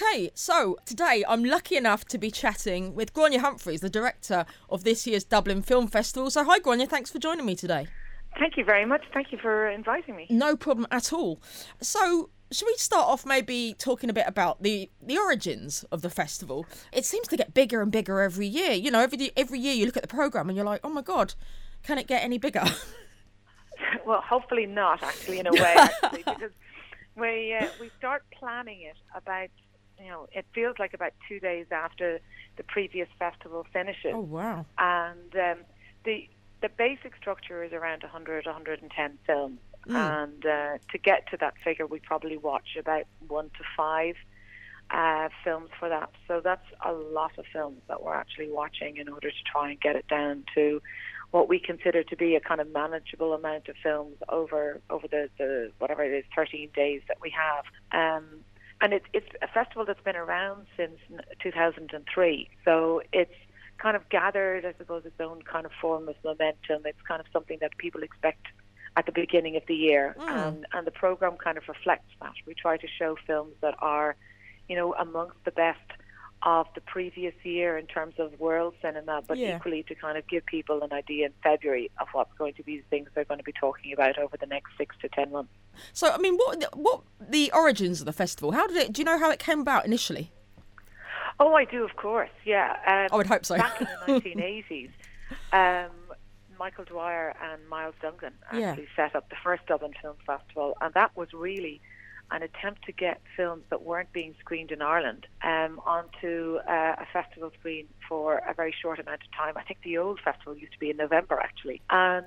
Okay, so today I'm lucky enough to be chatting with Gráinne Humphreys, the director of this year's Dublin Film Festival. So, hi, Gráinne, thanks for joining me today. Thank you very much. Thank you for inviting me. No problem at all. So, should we start off maybe talking a bit about the the origins of the festival? It seems to get bigger and bigger every year. You know, every every year you look at the program and you're like, oh my god, can it get any bigger? well, hopefully not. Actually, in a way, actually, because we uh, we start planning it about you know it feels like about two days after the previous festival finishes. Oh wow! And um, the the basic structure is around 100 110 films Mm. And uh, to get to that figure, we probably watch about one to five uh, films for that. So that's a lot of films that we're actually watching in order to try and get it down to what we consider to be a kind of manageable amount of films over over the, the whatever it is 13 days that we have. Um, and it's it's a festival that's been around since 2003. So it's kind of gathered, I suppose, its own kind of form of momentum. It's kind of something that people expect at the beginning of the year, mm. and and the program kind of reflects that. We try to show films that are, you know, amongst the best of the previous year in terms of world cinema, but yeah. equally to kind of give people an idea in February of what's going to be the things they're going to be talking about over the next six to ten months. So, I mean, what what the origins of the festival? How did it? Do you know how it came about initially? Oh, I do, of course. Yeah, um, I would hope so. Back in the 1980s, um, Michael Dwyer and Myles Dungan actually yeah. set up the first Dublin Film Festival, and that was really an attempt to get films that weren't being screened in Ireland um, onto uh, a festival screen for a very short amount of time. I think the old festival used to be in November actually, and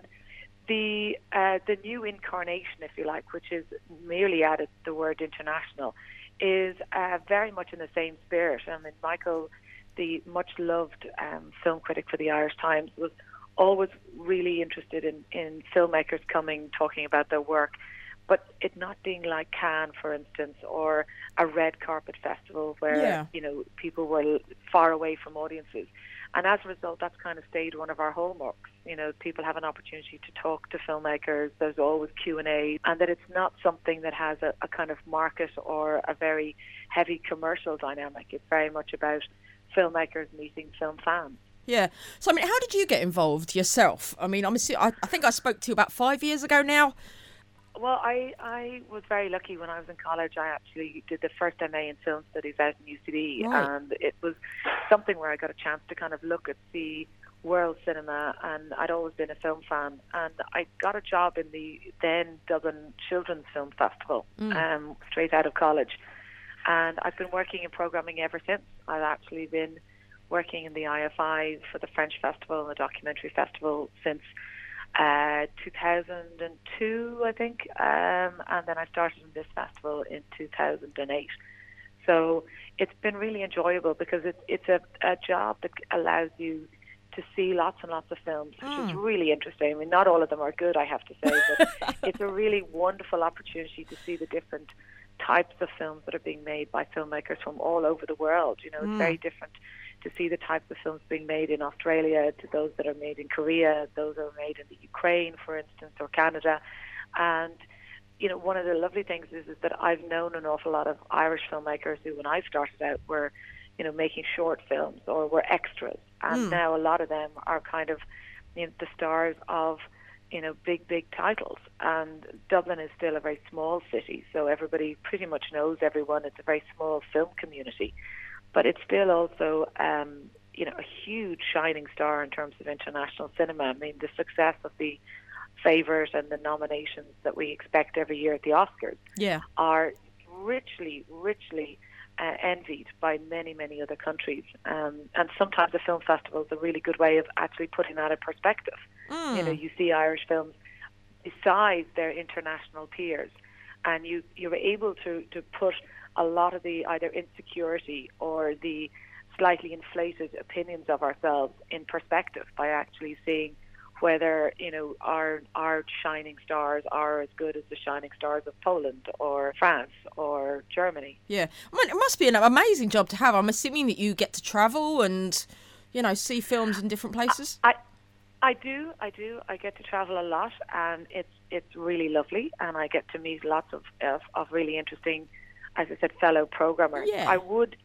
the uh, the new incarnation, if you like, which is merely added the word international, is uh, very much in the same spirit. I mean, Michael, the much loved um, film critic for the Irish Times, was always really interested in, in filmmakers coming talking about their work, but it not being like Cannes, for instance, or a red carpet festival where yeah. you know people were far away from audiences. And as a result, that's kind of stayed one of our hallmarks. You know, people have an opportunity to talk to filmmakers. There's always Q and A, and that it's not something that has a, a kind of market or a very heavy commercial dynamic. It's very much about filmmakers meeting film fans. Yeah. So I mean, how did you get involved yourself? I mean, I'm assuming, I, I think I spoke to you about five years ago now. Well, I I was very lucky when I was in college. I actually did the first MA in film studies out in UCD, right. and it was something where I got a chance to kind of look at the world cinema, and I'd always been a film fan, and I got a job in the then Dublin Children's Film Festival, mm. um, straight out of college, and I've been working in programming ever since. I've actually been working in the IFI for the French Festival and the Documentary Festival since uh, 2002, I think, um, and then I started in this festival in 2008. So it's been really enjoyable because it's it's a, a job that allows you to see lots and lots of films, which mm. is really interesting. I mean, not all of them are good, I have to say, but it's a really wonderful opportunity to see the different types of films that are being made by filmmakers from all over the world. You know, it's mm. very different to see the types of films being made in Australia to those that are made in Korea, those that are made in the Ukraine, for instance, or Canada. And, you know, one of the lovely things is, is that I've known an awful lot of Irish filmmakers who, when I started out, were, you know, making short films or were extras. And mm. now a lot of them are kind of, you know, the stars of, you know, big, big titles. And Dublin is still a very small city, so everybody pretty much knows everyone. It's a very small film community but it's still also um, you know a huge shining star in terms of international cinema. I mean, the success of the Favourite and the nominations that we expect every year at the Oscars yeah. are richly, richly uh, envied by many, many other countries. Um, and sometimes a film festival is a really good way of actually putting that in perspective. Mm. You know, you see Irish films besides their international peers, and you you're able to to put a lot of the either insecurity or the slightly inflated opinions of ourselves in perspective by actually seeing whether you know our our shining stars are as good as the shining stars of Poland or France or Germany. Yeah, I it must be an amazing job to have. I'm assuming that you get to travel and you know see films in different places. I, I do, I do. I get to travel a lot, and it's it's really lovely, and I get to meet lots of of, of really interesting as I said, fellow programmers. Yeah. I would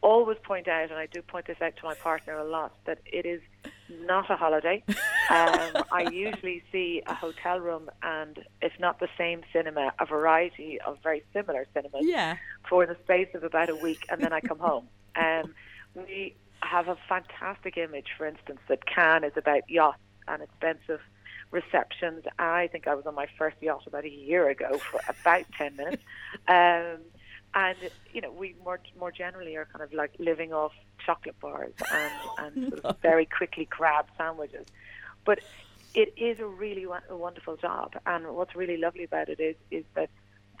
always point out, and I do point this out to my partner a lot, that it is not a holiday. um, I usually see a hotel room and, if not the same cinema, a variety of very similar cinemas Yeah. for the space of about a week, and then I come home. Um, we have a fantastic image, for instance, that Cannes is about yachts and expensive receptions. I think I was on my first yacht about a year ago for about 10 minutes. Um, and, you know, we more, more generally are kind of like living off chocolate bars and, and sort of very quickly grabbed sandwiches. But it is a really wa- a wonderful job. And what's really lovely about it is, is that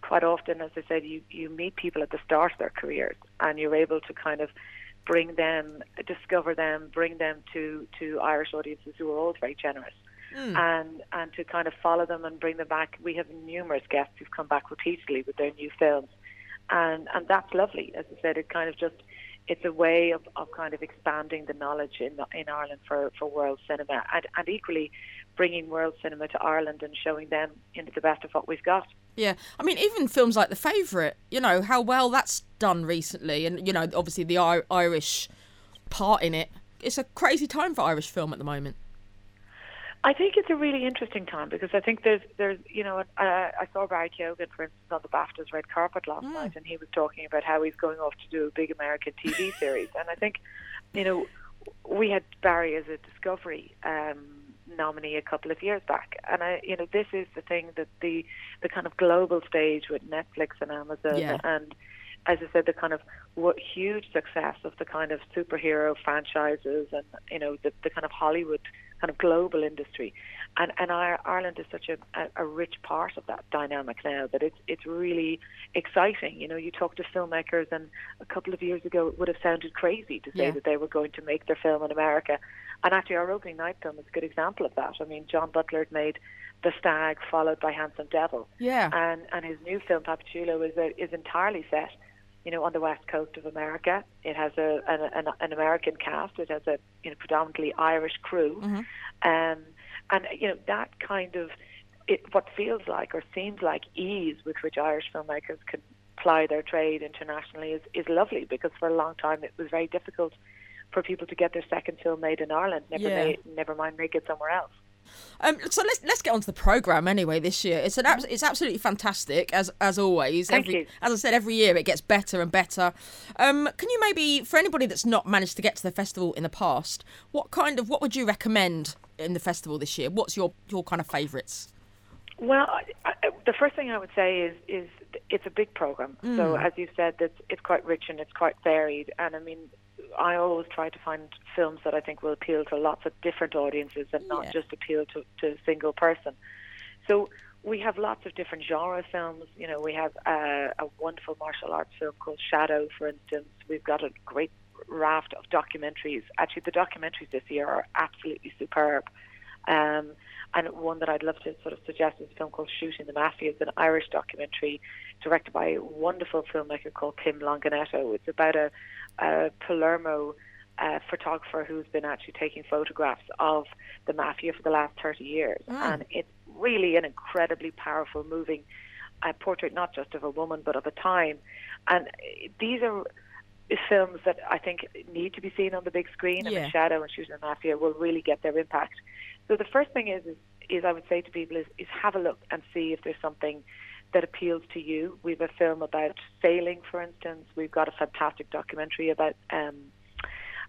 quite often, as I said, you, you meet people at the start of their careers and you're able to kind of bring them, discover them, bring them to, to Irish audiences who are always very generous. Hmm. And and to kind of follow them and bring them back. We have numerous guests who've come back repeatedly with their new films, and and that's lovely. As I said, it kind of just it's a way of, of kind of expanding the knowledge in in Ireland for, for world cinema, and and equally bringing world cinema to Ireland and showing them into the best of what we've got. Yeah, I mean, even films like The Favourite, you know, how well that's done recently, and, you know, obviously the I- Irish part in it. It's a crazy time for Irish film at the moment. I think it's a really interesting time because I think there's there's you know uh, I saw Barry Keoghan for instance on the BAFTAs red carpet last night and he was talking about how he's going off to do a big American TV series. And I think you know we had Barry as a Discovery um, nominee a couple of years back. And I you know this is the thing that the the kind of global stage with Netflix and Amazon Yeah. and as I said, the kind of what huge success of the kind of superhero franchises and you know the, the kind of Hollywood kind of global industry, and and our, Ireland is such a, a, rich part of that dynamic now that it's it's really exciting. You know, you talk to filmmakers, and a couple of years ago it would have sounded crazy to say Yeah. that they were going to make their film in America, and actually our opening night film is a good example of that. I mean, John Butler had made The Stag, followed by Handsome Devil, Yeah. and and his new film Papi Chulo is a, is entirely set, you know, on the west coast of America. It has a an, an, an American cast. It has a you know predominantly Irish crew, um, and you know that kind of it, what feels like or seems like ease with which Irish filmmakers can ply their trade internationally is is lovely because for a long time it was very difficult for people to get their second film made in Ireland. Never Yeah. made, never mind make it somewhere else. Um, so let's let's get on to the program anyway. This year, it's an abs- it's absolutely fantastic as as always. Thank every, you. As I said, every year it gets better and better. Um, can you maybe, for anybody that's not managed to get to the festival in the past, what kind of what would you recommend in the festival this year? What's your your kind of favourites? Well, I, I, the first thing I would say is is it's a big program. So as you said, it's it's quite rich and it's quite varied. And I mean, I always try to find films that I think will appeal to lots of different audiences and not Yeah. just appeal to, to a single person. So we have lots of different genre films. You know, we have uh, a wonderful martial arts film called Shadow, for instance. We've got a great raft of documentaries. Actually, the documentaries this year are absolutely superb. Um, and one that I'd love to sort of suggest is a film called Shooting the Mafia. It's an Irish documentary directed by a wonderful filmmaker called Kim Longinotto. It's about a, a Palermo uh, photographer who's been actually taking photographs of the mafia for the last 30 years. And it's really an incredibly powerful, moving uh, portrait, not just of a woman, but of a time. And these are films that I think need to be seen on the big screen, and Yeah. The Shadow and Shooting the Mafia will really get their impact. So the first thing is, is, is I would say to people is, is have a look and see if there's something that appeals to you. We've a film about sailing, for instance. We've got a fantastic documentary about um,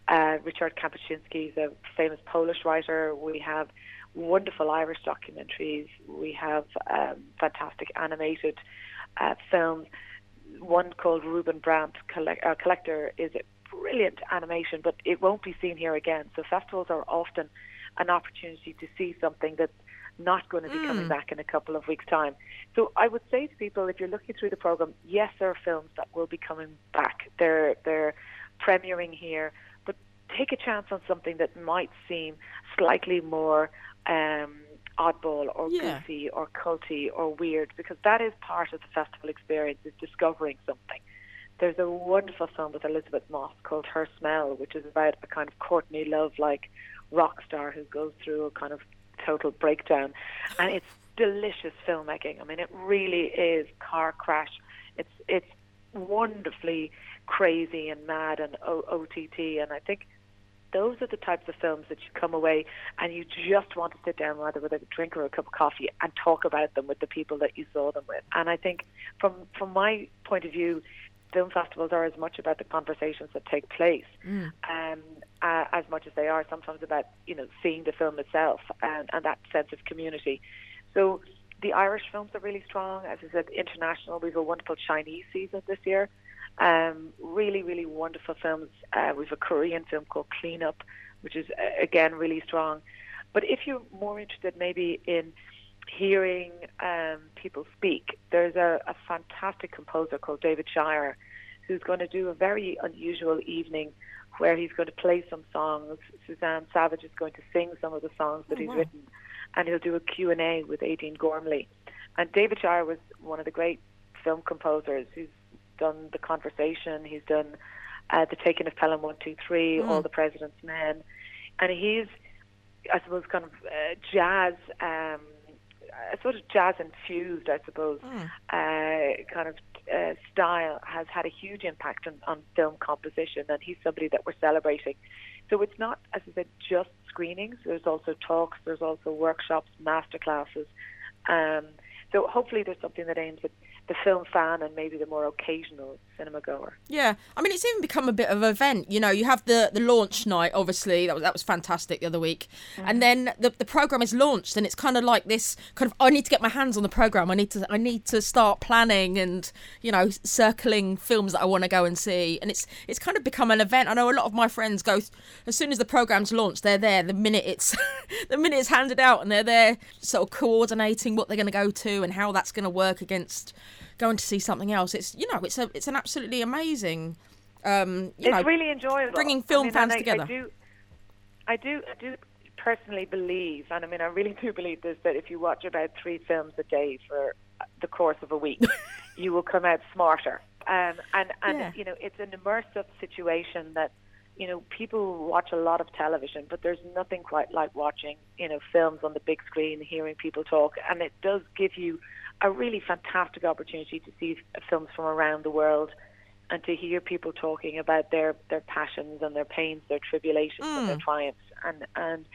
uh, Richard Kapuscinski, the famous Polish writer. We have wonderful Irish documentaries. We have um, fantastic animated uh, films. One called Ruben Brandt Collect- uh, Collector is a brilliant animation, but it won't be seen here again. So festivals are often an opportunity to see something that's not going to be coming back in a couple of weeks' time. So I would say to people, if you're looking through the program, yes, there are films that will be coming back. They're they're premiering here, but take a chance on something that might seem slightly more um, oddball or Yeah. goofy or culty or weird, because that is part of the festival experience is discovering something. There's a wonderful film with Elisabeth Moss called Her Smell, which is about a kind of Courtney Love like rock star who goes through a kind of total breakdown. And it's delicious filmmaking. I mean, it really is car crash. It's it's wonderfully crazy and mad and o- OTT. And I think those are the types of films that you come away and you just want to sit down rather with a drink or a cup of coffee and talk about them with the people that you saw them with. And I think from from my point of view, film festivals are as much about the conversations that take place mm. um, uh, as much as they are sometimes about you know seeing the film itself and, and that sense of community. So the Irish films are really strong. As I said, international. We have a wonderful Chinese season this year. Um, really, really wonderful films. Uh, we have a Korean film called Clean Up, which is uh, again really strong. But if you're more interested, maybe in hearing um, people speak, there's a, a fantastic composer called David Shire who's going to do a very unusual evening where he's going to play some songs. Suzanne Savage is going to sing some of the songs that oh, he's wow. written, and he'll do a Q&A with Aedín Gormley. And David Shire was one of the great film composers who's done The Conversation, he's done uh, The Taking of Pelham 123, mm. All the President's Men, and he's, I suppose, kind of uh, jazz... Um, sort of jazz infused, I suppose, mm. uh, kind of uh, style has had a huge impact on, on film composition, and he's somebody that we're celebrating. So it's not, as I said, just screenings. There's also talks. There's also workshops, masterclasses. Um, so hopefully there's something that aims at the film fan and maybe the more occasional cinema goer. Yeah, I mean it's even become a bit of an event. You know, you have the the launch night. Obviously, that was that was fantastic the other week, mm-hmm. and then the the program is launched, and it's kind of like this kind of I need to get my hands on the program. I need to I need to start planning and you know circling films that I want to go and see, and it's it's kind of become an event. I know a lot of my friends go as soon as the program's launched, they're there the minute it's the minute it's handed out, and they're there sort of coordinating what they're going to go to and how that's going to work against going to see something else. It's you know it's a it's an absolutely amazing. Um, you it's know, really enjoyable. Bringing film I mean, fans I, together. I do, I do, I do personally believe, and I mean, I really do believe this, that if you watch about three films a day for the course of a week, you will come out smarter. Um, and and yeah. you know, it's an immersive situation that you know people watch a lot of television, but there's nothing quite like watching you know films on the big screen, hearing people talk, and it does give you a really fantastic opportunity to see films from around the world and to hear people talking about their their passions and their pains, their tribulations mm. and their mm. triumphs, and and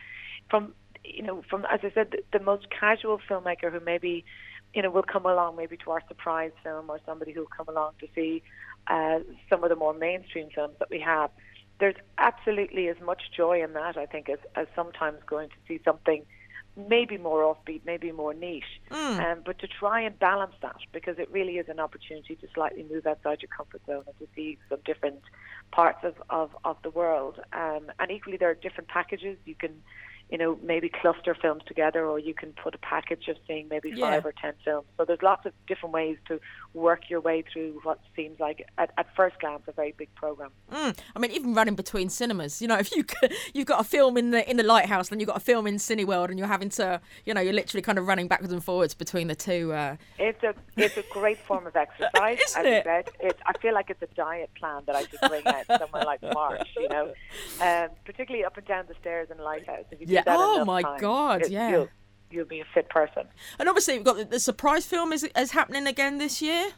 from you know from as I said, the, the most casual filmmaker who maybe you know will come along maybe to our surprise film or somebody who'll come along to see uh, some of the more mainstream films that we have. There's absolutely as much joy in that I think as as sometimes going to see something maybe more offbeat, maybe more niche, mm. um, but to try and balance that because it really is an opportunity to slightly move outside your comfort zone and to see some different parts of, of, of the world. Um, and equally, there are different packages. You can you know, maybe cluster films together, or you can put a package of seeing maybe yeah. five or ten films. So there's lots of different ways to work your way through what seems like, at, at first glance, a very big program. Mm. I mean, even running between cinemas, you know, if you you've got a film in the in the lighthouse, then you've got a film in Cineworld, and you're having to, you know, you're literally kind of running backwards and forwards between the two. Uh... It's a it's a great form of exercise. Isn't it? Said. It's, I feel like it's a diet plan that I should bring out somewhere like March, you know, um, particularly up and down the stairs in Lighthouse. If you yeah. oh my time, God! It, yeah. You'll, you'll, be a fit person. And obviously, we've got the, the surprise film is is happening again this year.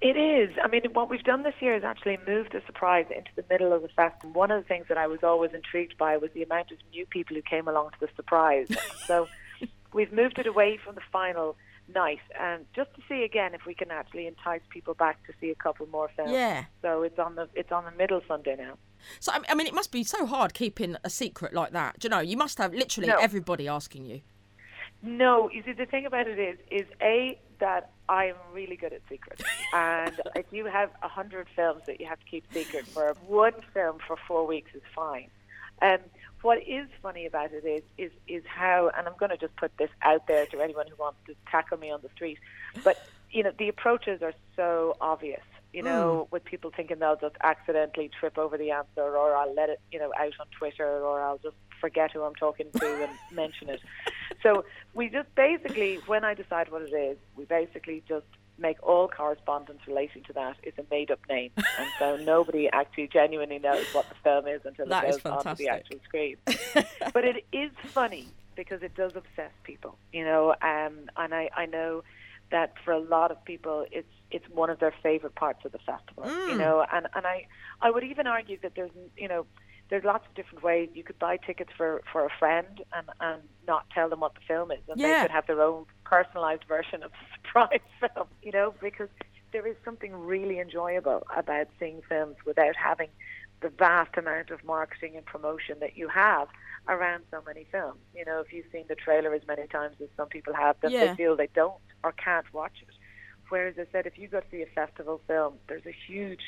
It is. I mean, what we've done this year is actually moved the surprise into the middle of the fest. And one of the things that I was always intrigued by was the amount of new people who came along to the surprise. so we've moved it away from the final night and just to see again if we can actually entice people back to see a couple more films. Yeah. So it's on the it's on the middle Sunday now. So I mean, it must be so hard keeping a secret like that. Do you know? You must have literally no. everybody asking you. No, you see, the thing about it is, is a that I am really good at secrets, and if you have a hundred films that you have to keep secret for, one film for four weeks is fine. Um, what is funny about it is, is, is how, and I'm going to just put this out there to anyone who wants to tackle me on the street, but you know, the approaches are so obvious you know, mm. with people thinking they'll just accidentally trip over the answer or I'll let it, you know, out on Twitter or I'll just forget who I'm talking to and mention it. So we just basically, when I decide what it is, we basically just make all correspondence relating to that is a made up name. And so nobody actually genuinely knows what the film is until that it goes onto the actual screen. but it is funny because it does obsess people, you know, um, and I, I know that for a lot of people it's it's one of their favorite parts of the festival. Mm. You know, and and I I would even argue that there's you know there's lots of different ways you could buy tickets for for a friend and and not tell them what the film is, and Yeah. they could have their own personalized version of the surprise film. You know, because there is something really enjoyable about seeing films without having the vast amount of marketing and promotion that you have around so many films. You know, if you've seen the trailer as many times as some people have, then Yeah. they feel they don't or can't watch it. Whereas I said, if you go to see a festival film, there's a huge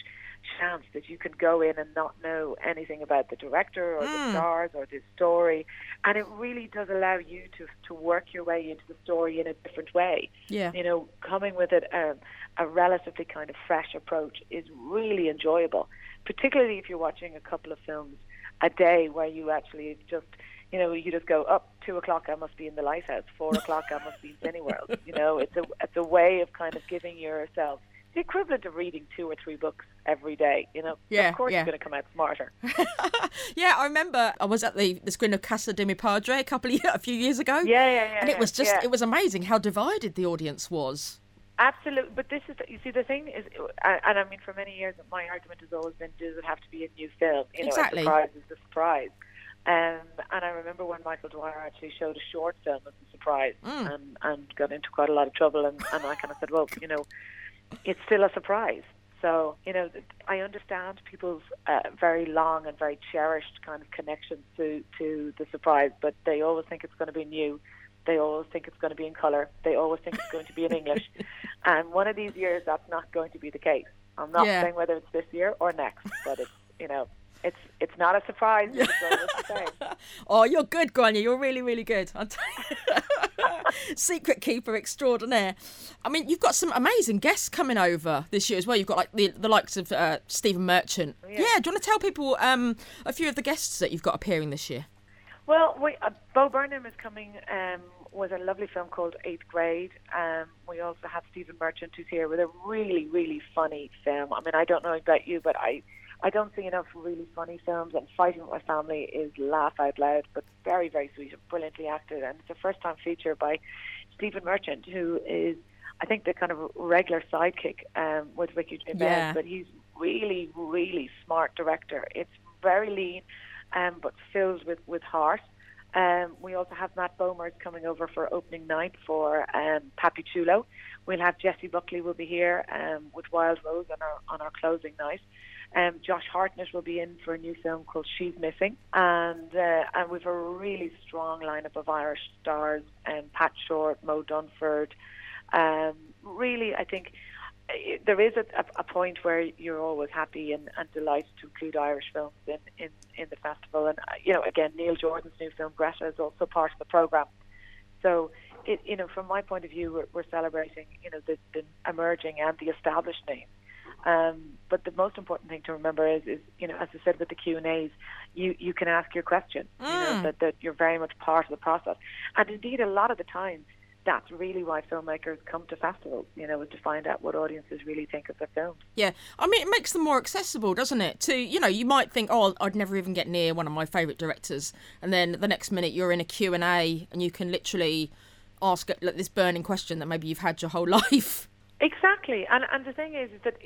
chance that you can go in and not know anything about the director or the Mm. stars or the story, and it really does allow you to to work your way into the story in a different way Yeah. you know, coming with it um, a relatively kind of fresh approach is really enjoyable, particularly if you're watching a couple of films a day where you actually just, you know, you just go up two o'clock. I must be in the lighthouse. Four o'clock. I must be in Cineworld. You know, it's a it's a way of kind of giving yourself the equivalent of reading two or three books every day. You know, Yeah, of course yeah. you're going to come out smarter. yeah, I remember I was at the, the screen of Casa de Mi Padre a couple of a few years ago. Yeah, yeah, yeah. And it was just yeah. it was amazing how divided the audience was. Absolutely, but this is the, you see the thing is, and I mean for many years my argument has always been, does it have to be a new film? You know, Exactly. a surprise is a surprise. Um, and I remember when Michael Dwyer actually showed a short film as a surprise, Mm. and and got into quite a lot of trouble, and, and I kind of said, well, you know, it's still a surprise. So you know, I understand people's uh, very long and very cherished kind of connections to to the surprise, but they always think it's going to be new. They always think it's going to be in color. They always think it's going to be in English. And one of these years, that's not going to be the case. I'm not Yeah. saying whether it's this year or next, but it's you know, it's it's not a surprise. It's always the same. Oh, you're good, Gráinne. You're really, really good. I'll tell you. Secret keeper extraordinaire. I mean, you've got some amazing guests coming over this year as well. You've got like the, the likes of uh, Stephen Merchant. Yeah. Yeah. Do you want to tell people um, a few of the guests that you've got appearing this year? Well, we, uh, Bo Burnham is coming um, with a lovely film called Eighth Grade. Um, we also have Stephen Merchant who's here with a really, really funny film. I mean, I don't know about you, but I, I don't see enough really funny films. And Fighting with My Family is laugh out loud, but very, very sweet and brilliantly acted. And it's a first-time feature by Stephen Merchant, who is, I think, the kind of regular sidekick um, with Ricky Gervais. Yeah. But he's really, really smart director. It's very lean um, but filled with, with heart. Um, we also have Matt Bomer's coming over for opening night for um, Papi Chulo. We'll have Jessie Buckley will be here um, with Wild Rose on our on our closing night. Um, Josh Hartnett will be in for a new film called She's Missing, and uh, and we've a really strong lineup of Irish stars: um, Pat Shortt, Moe Dunford. Um, really, I think there is a, a, point where you're always happy and, and delighted to include Irish films in, in, in the festival. And, uh, you know, again, Neil Jordan's new film, Greta, is also part of the programme. So, it, you know, from my point of view, we're, we're celebrating, you know, the, the emerging and the established names. Um, but the most important thing to remember is, is, you know, as I said with the Q and A's, you you can ask your question. You know Mm. that that you're very much part of the process. And indeed, a lot of the time, that's really why filmmakers come to festivals. You know, is to find out what audiences really think of their films. Yeah, I mean, it makes them more accessible, doesn't it? To you know, you might think, oh, I'd never even get near one of my favourite directors, and then the next minute you're in a Q and A, and you can literally ask like, this burning question that maybe you've had your whole life. Exactly, and and the thing is, is that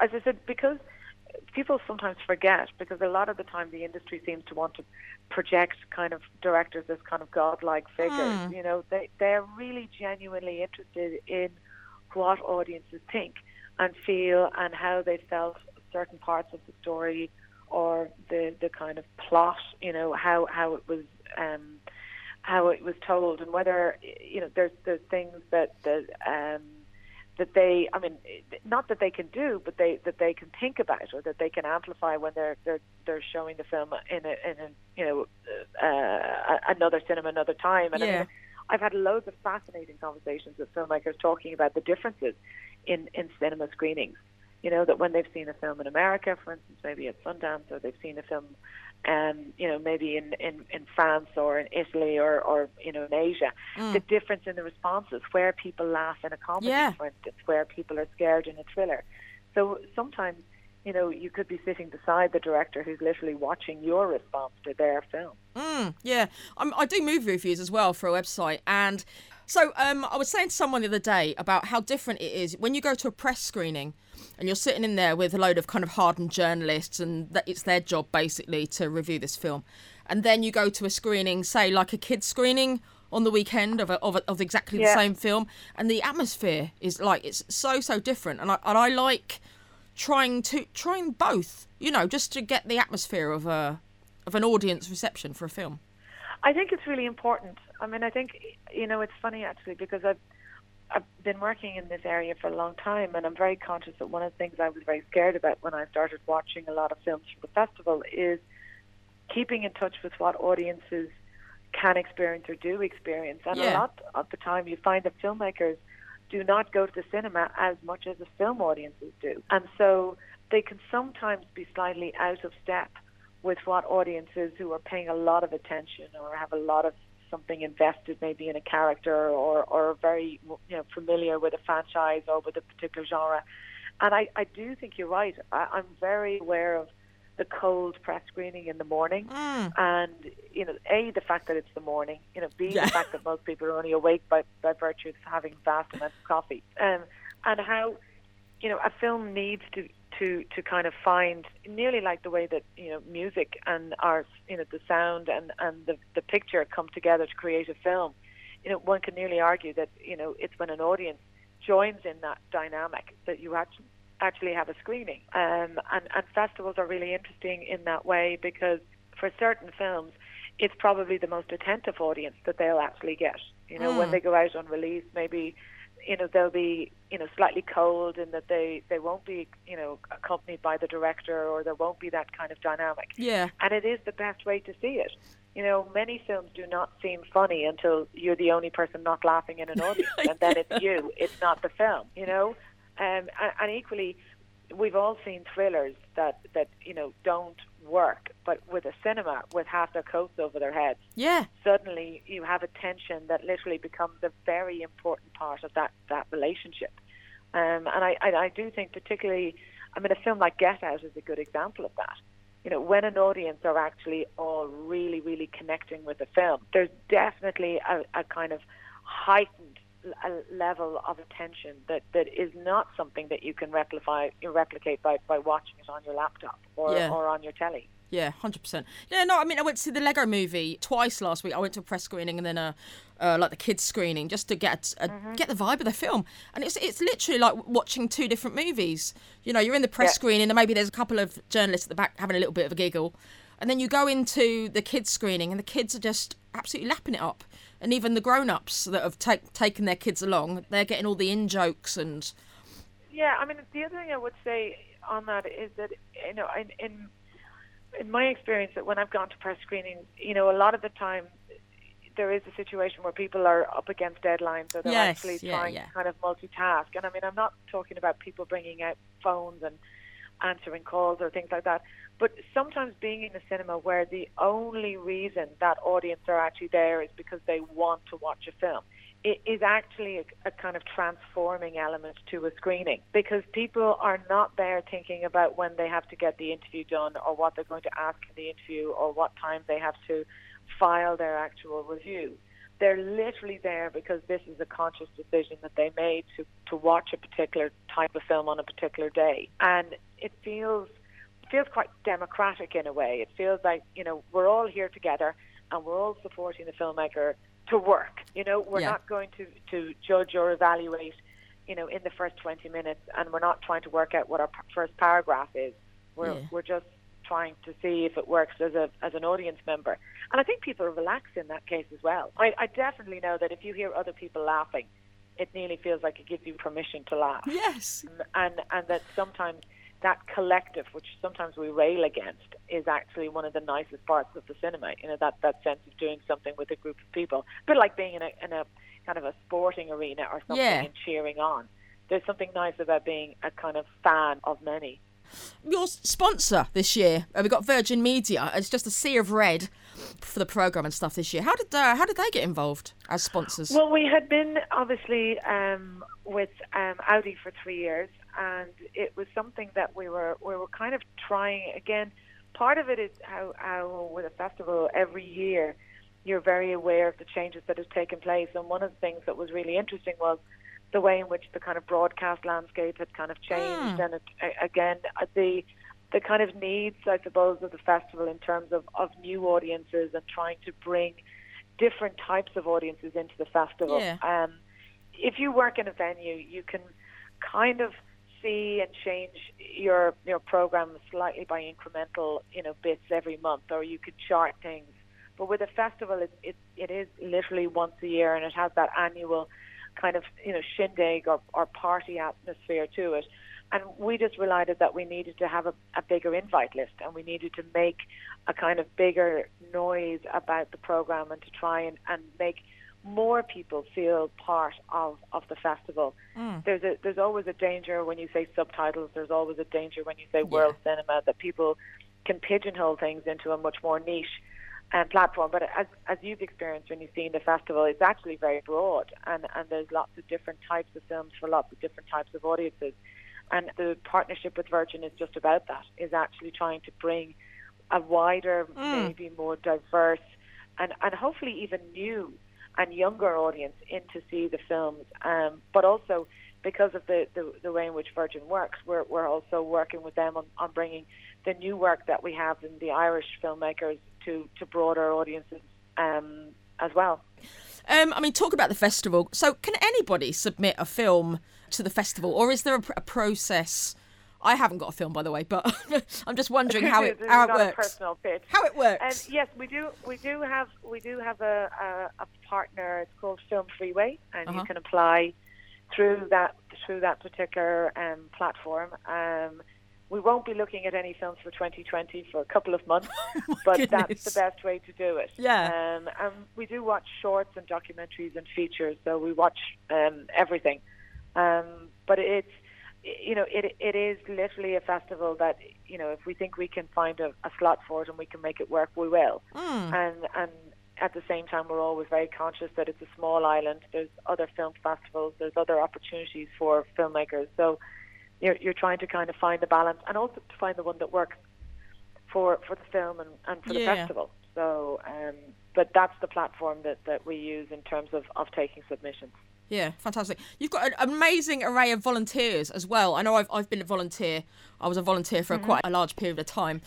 as I said, because people sometimes forget, because a lot of the time the industry seems to want to project kind of directors as kind of godlike figures. Hmm. You know, they they're really genuinely interested in what audiences think and feel and how they felt certain parts of the story or the the kind of plot. You know, how how it was. Um, how it was told and whether you know there's there's things that that um that they I mean not that they can do but they that they can think about or that they can amplify when they're they're they're showing the film in a in a you know uh, another cinema another time. And I mean, I've had loads of fascinating conversations with filmmakers talking about the differences in in cinema screenings. You know that when they've seen a film in America for instance maybe at Sundance or they've seen a film um, you know, maybe in, in, in France or in Italy or, or you know in Asia, the difference in the responses, where people laugh in a comedy, Yeah. for instance, where people are scared in a thriller. So sometimes, you know, you could be sitting beside the director who's literally watching your response to their film. Mm, yeah, I'm, I do movie reviews as well for a website, and So um, I was saying to someone the other day about how different it is when you go to a press screening and you're sitting in there with a load of kind of hardened journalists and that it's their job basically to review this film. And then you go to a screening, say like a kids screening on the weekend of, a, of, a, of exactly Yeah. the same film and the atmosphere is like it's so so different and I, and I like trying to trying both you know just to get the atmosphere of a of an audience reception for a film I think it's really important. I mean, I think you know it's funny actually because I've I've been working in this area for a long time, and I'm very conscious that one of the things I was very scared about when I started watching a lot of films from the festival is keeping in touch with what audiences can experience or do experience. And Yeah. a lot of the time, you find that filmmakers do not go to the cinema as much as the film audiences do, and so they can sometimes be slightly out of step with what audiences who are paying a lot of attention or have a lot of something invested maybe in a character or or very you know familiar with a franchise or with a particular genre and I, I do think you're right I, I'm very aware of the cold press screening in the morning Mm. and you know a the fact that it's the morning you know b Yeah. the fact that most people are only awake by, by virtue of having vast amounts of coffee um, and how you know a film needs to to to kind of find nearly like the way that you know music and art you know the sound and and the the picture come together to create a film. You know one can nearly argue that you know it's when an audience joins in that dynamic that you actually actually have a screening. Um and and festivals are really interesting in that way because for certain films it's probably the most attentive audience that they'll actually get. You know when Mm. they go out on release maybe you know they'll be you know slightly cold in that they they won't be you know accompanied by the director or there won't be that kind of dynamic. Yeah. And it is the best way to see it. You know many films do not seem funny until you're the only person not laughing in an audience and then it's you it's not the film you know? Um, and, and equally we've all seen thrillers that that you know don't work but with a cinema with half their coats over their heads yeah suddenly you have a tension that literally becomes a very important part of that that relationship. Um, and I, I I do think particularly, I mean, a film like Get Out is a good example of that. You know, when an audience are actually all really really connecting with the film, there's definitely a, a kind of heightened a level of attention that, that is not something that you can replicate replicate by, by watching it on your laptop or, Yeah. or on your telly. Yeah, hundred percent. Yeah, no, I mean, I went to see the Lego Movie twice last week. I went to a press screening and then a, uh, like the kids screening, just to get a, get the vibe of the film. And it's it's literally like watching two different movies. You know, you're in the press Yeah. screening, and maybe there's a couple of journalists at the back having a little bit of a giggle, and then you go into the kids screening, and the kids are just absolutely lapping it up. And even the grown-ups that have take, taken their kids along, they're getting all the in jokes and Yeah, I mean, the other thing I would say on that is that you know, in in, in my experience, that when I've gone to press screenings, you know, a lot of the time there is a situation where people are up against deadlines, so they're Yes, actually yeah, trying yeah. to kind of multitask. And I mean, I'm not talking about people bringing out phones and answering calls or things like that. But sometimes being in a cinema where the only reason that audience are actually there is because they want to watch a film it is actually a, a kind of transforming element to a screening because people are not there thinking about when they have to get the interview done or what they're going to ask in the interview or what time they have to file their actual review. They're literally there because this is a conscious decision that they made to, to watch a particular type of film on a particular day. And it feels it feels quite democratic in a way. It feels like, you know, we're all here together and we're all supporting the filmmaker to work. You know, we're Yeah. not going to, to judge or evaluate, you know, in the first 20 minutes and we're not trying to work out what our p- first paragraph is. We're, Yeah. we're just trying to see if it works as a as an audience member. And I think people are relaxed in that case as well. I, I definitely know that if you hear other people laughing, it nearly feels like it gives you permission to laugh yes, and and that sometimes that collective, which sometimes we rail against, is actually one of the nicest parts of the cinema. You know that that sense of doing something with a group of people, a bit like being in a in a kind of a sporting arena or something Yeah. and cheering on. There's something nice about being a kind of fan of many. Your sponsor this year. Uh, we got Virgin Media. It's just a sea of red for the program and stuff this year. How did uh, how did they get involved as sponsors? Well, we had been obviously um, with um, Audi for three years, and it was something that we were we were kind of trying again. Part of it is how, how with a festival every year you're very aware of the changes that have taken place. And one of the things that was really interesting was the way in which the kind of broadcast landscape had kind of changed, mm. and it, again the the kind of needs, I suppose, of the festival in terms of, of new audiences and trying to bring different types of audiences into the festival. Yeah. Um, if you work in a venue, you can kind of see and change your your program slightly by incremental, you know, bits every month, or you could chart things. But with a festival, it it, it is literally once a year, and it has that annual kind of you know shindig or, or party atmosphere to it. And we just realized that we needed to have a, a bigger invite list, and we needed to make a kind of bigger noise about the program, and to try and, and make more people feel part of, of the festival. Mm. There's a there's always a danger when you say subtitles. There's always a danger when you say yeah. world cinema that people can pigeonhole things into a much more niche um, platform. But as as you've experienced when you've seen the festival, it's actually very broad, and and there's lots of different types of films for lots of different types of audiences. And the partnership with Virgin is just about that. Is actually trying to bring a wider, mm. maybe more diverse, and and hopefully even new and younger audience in to see the films. Um, but also because of the, the, the, way in which Virgin works, we're, we're also working with them on, on bringing the new work that we have in the Irish filmmakers to, to broader audiences um, as well. Um, I mean, talk about the festival. So, can anybody submit a film to the festival, or is there a, a process? I haven't got a film, by the way, but I'm just wondering how it how it works. How it works. And yes, we do. We do have we do have a, a, a partner. It's called Film Freeway, and uh-huh. you can apply through that through that particular um, platform. Um, we won't be looking at any films for 2020 for a couple of months, oh but goodness. that's the best way to do it. Yeah. Um, and we do watch shorts and documentaries and features, so we watch um, everything. Um, but it's you know, it it is literally a festival that you know, if we think we can find a, a slot for it and we can make it work, we will. Mm. And and at the same time, we're always very conscious that it's a small island. There's other film festivals. There's other opportunities for filmmakers. So you're you're trying to kind of find the balance and also to find the one that works for for the film and, and for yeah. the festival. So, um, but that's the platform that, that we use in terms of, of taking submissions. Yeah, fantastic. You've got an amazing array of volunteers as well. I know I've, I've been a volunteer. I was a volunteer for mm-hmm. a quite a large period of time.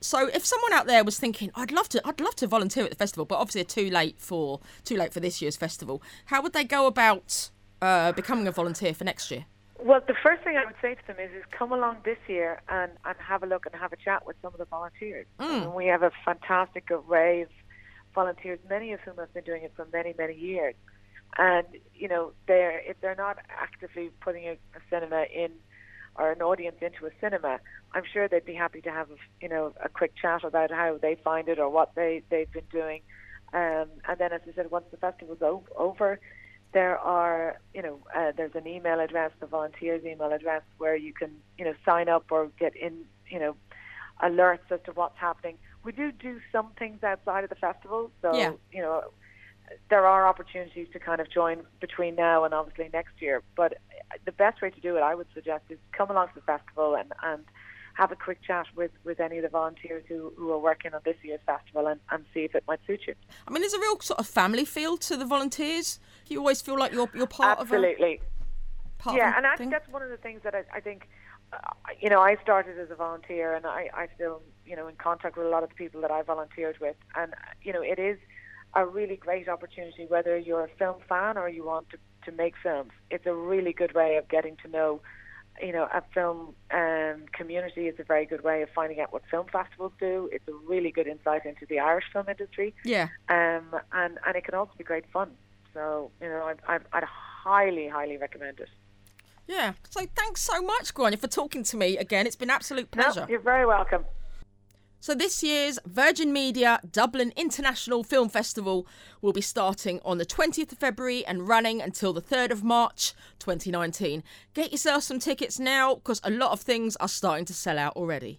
So if someone out there was thinking, I'd love to, I'd love to volunteer at the festival, but obviously too late for too late for this year's festival. How would they go about uh, becoming a volunteer for next year? Well, the first thing I would say to them is, is come along this year and, and have a look and have a chat with some of the volunteers. Mm. we have a fantastic array of volunteers, many of whom have been doing it for many, many years and you know they're if they're not actively putting a, a cinema in or an audience into a cinema, I'm sure they'd be happy to have a, you know a quick chat about how they find it or what they they've been doing. Um, and then, as I said, once the festival's o- over, there are you know uh, there's an email address, the volunteers email address, where you can you know sign up or get in you know alerts as to what's happening. We do do some things outside of the festival, so yeah. you know there are opportunities to kind of join between now and obviously next year. But the best way to do it, I would suggest, is come along to the festival and, and have a quick chat with, with any of the volunteers who, who are working on this year's festival and, and see if it might suit you. I mean, there's a real sort of family feel to the volunteers. You always feel like you're you're part Absolutely. of a part yeah, of and I think that's one of the things that I, I think. Uh, you know, I started as a volunteer, and I, I still, you know, in contact with a lot of the people that I volunteered with, and you know, it is a really great opportunity, whether you're a film fan or you want to, to make films. It's a really good way of getting to know, you know, a film um, community. It's a very good way of finding out what film festivals do. It's a really good insight into the Irish film industry. Yeah. Um, and, and it can also be great fun. So, you know, I, I, I'd highly, highly recommend it. Yeah. So thanks so much, Gráinne, for talking to me again. It's been absolute pleasure. No, you're very welcome. So, this year's Virgin Media Dublin International Film Festival will be starting on the 20th of February and running until the 3rd of March 2019. Get yourself some tickets now because a lot of things are starting to sell out already.